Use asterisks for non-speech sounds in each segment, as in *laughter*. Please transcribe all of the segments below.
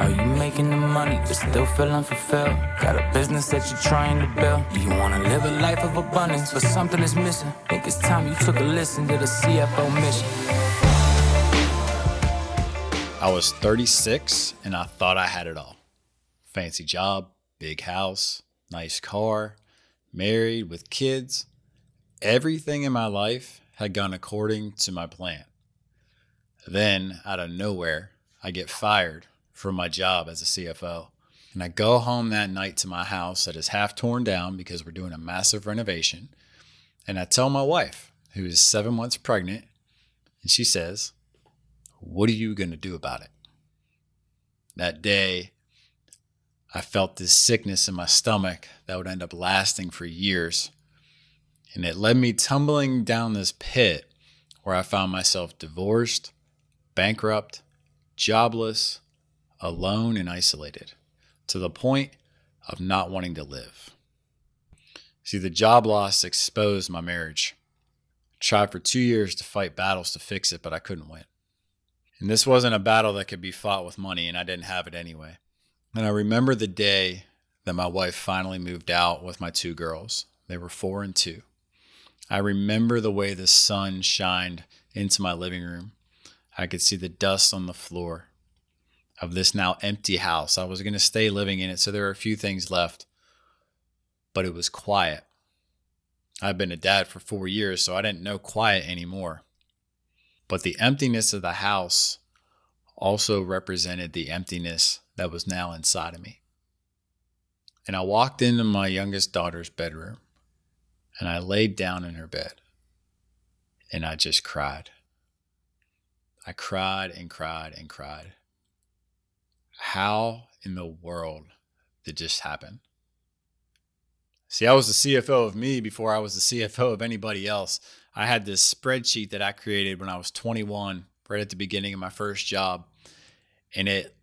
Are you making the money but still feel unfulfilled? Got a business that you're trying to build. You wanna live a life of abundance, but something is missing? Think it's time you took a listen to the CFO mission. I was 36 and I thought I had it all. Fancy job, big house, nice car, married with kids. Everything in my life had gone according to my plan. Then, out of nowhere, I get fired from my job as a CFO. And I go home that night to my house that is half torn down because we're doing a massive renovation. And I tell my wife, who is seven months pregnant, and she says, What are you going to do about it? That day, I felt this sickness in my stomach that would end up lasting for years. And it led me tumbling down this pit where I found myself divorced, bankrupt, jobless, alone and isolated to the point of not wanting to live. See, the job loss exposed my marriage. I tried for two years to fight battles to fix it, but I couldn't win. And this wasn't a battle that could be fought with money, and I didn't have it anyway. And I remember the day that my wife finally moved out with my two girls. They were four and two. I remember the way the sun shined into my living room. I could see the dust on the floor of this now empty house. I was going to stay living in it, so there were a few things left, but it was quiet. I've been a dad for four years, so I didn't know quiet anymore. But the emptiness of the house also represented the emptiness that was now inside of me. And I walked into my youngest daughter's bedroom and I laid down in her bed and I just cried. I cried and cried and cried how in the world did this happen? See, I was the CFO of me before I was the CFO of anybody else. I had this spreadsheet that I created when I was 21, right at the beginning of my first job. And it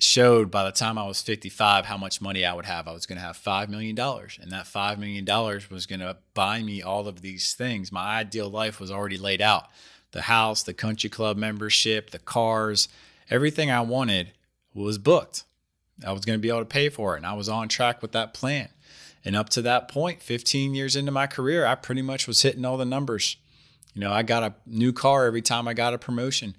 showed by the time I was 55 how much money I would have. I was going to have $5 million. And that $5 million was going to buy me all of these things. My ideal life was already laid out the house, the country club membership, the cars, everything I wanted was booked. I was going to be able to pay for it. And I was on track with that plan. And up to that point, 15 years into my career, I pretty much was hitting all the numbers. You know, I got a new car every time I got a promotion.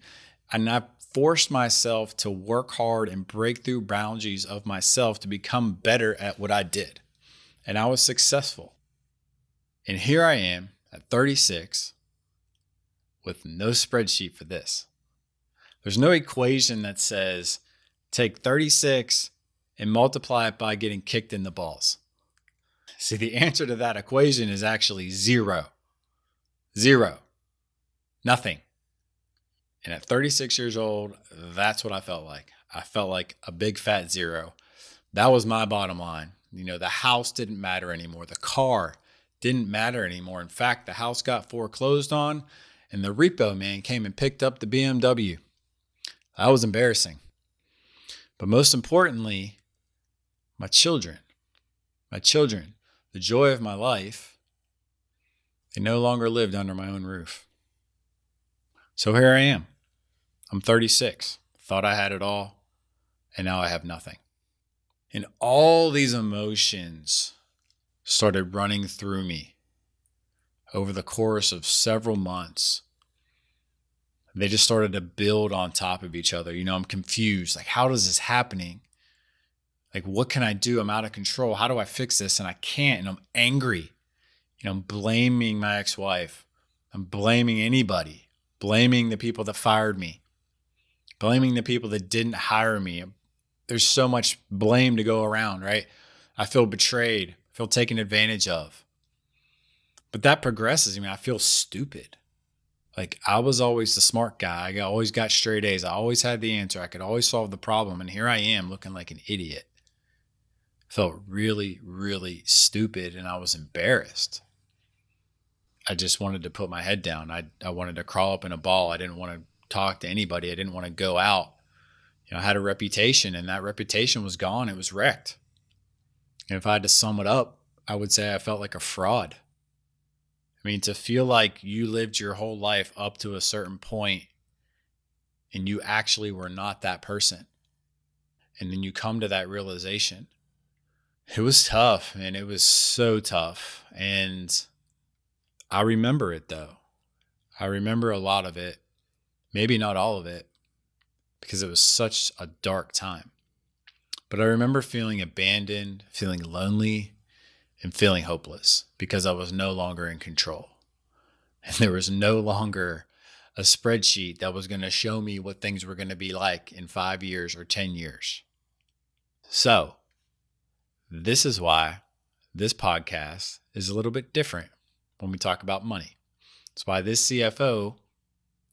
And I forced myself to work hard and break through boundaries of myself to become better at what I did. And I was successful. And here I am at 36 with no spreadsheet for this. There's no equation that says take 36 and multiply it by getting kicked in the balls. See, the answer to that equation is actually zero. Zero. Nothing. And at 36 years old, that's what I felt like. I felt like a big fat zero. That was my bottom line. You know, the house didn't matter anymore. The car didn't matter anymore. In fact, the house got foreclosed on, and the repo man came and picked up the BMW. That was embarrassing. But most importantly, my children, my children, the joy of my life, they no longer lived under my own roof. So here I am. I'm 36. Thought I had it all, and now I have nothing. And all these emotions started running through me over the course of several months they just started to build on top of each other. You know, I'm confused. Like, how does this happening? Like, what can I do? I'm out of control. How do I fix this? And I can't. And I'm angry. You know, I'm blaming my ex-wife. I'm blaming anybody, blaming the people that fired me, blaming the people that didn't hire me. There's so much blame to go around, right? I feel betrayed, I feel taken advantage of. But that progresses. I mean, I feel stupid. Like I was always the smart guy. I always got straight A's. I always had the answer. I could always solve the problem. And here I am looking like an idiot. Felt really, really stupid and I was embarrassed. I just wanted to put my head down. I, I wanted to crawl up in a ball. I didn't want to talk to anybody. I didn't want to go out. You know, I had a reputation and that reputation was gone. It was wrecked. And if I had to sum it up, I would say I felt like a fraud. I mean, to feel like you lived your whole life up to a certain point and you actually were not that person. and then you come to that realization. It was tough, and it was so tough. And I remember it though. I remember a lot of it, maybe not all of it, because it was such a dark time. But I remember feeling abandoned, feeling lonely, and feeling hopeless because I was no longer in control. And there was no longer a spreadsheet that was going to show me what things were going to be like in five years or 10 years. So, this is why this podcast is a little bit different when we talk about money. It's why this CFO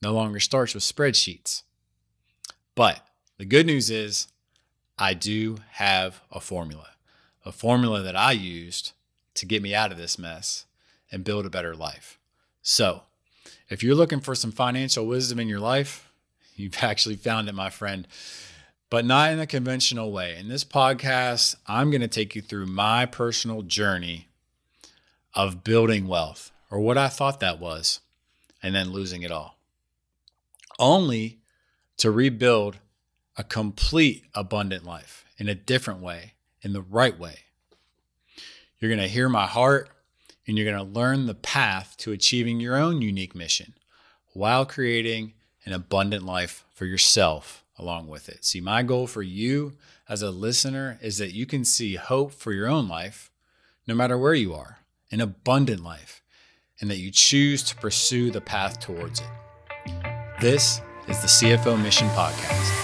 no longer starts with spreadsheets. But the good news is, I do have a formula, a formula that I used to get me out of this mess and build a better life. So, if you're looking for some financial wisdom in your life, *laughs* you've actually found it, my friend, but not in a conventional way. In this podcast, I'm going to take you through my personal journey of building wealth, or what I thought that was, and then losing it all, only to rebuild a complete abundant life in a different way, in the right way. You're going to hear my heart and you're going to learn the path to achieving your own unique mission while creating an abundant life for yourself along with it. See, my goal for you as a listener is that you can see hope for your own life, no matter where you are, an abundant life, and that you choose to pursue the path towards it. This is the CFO Mission Podcast.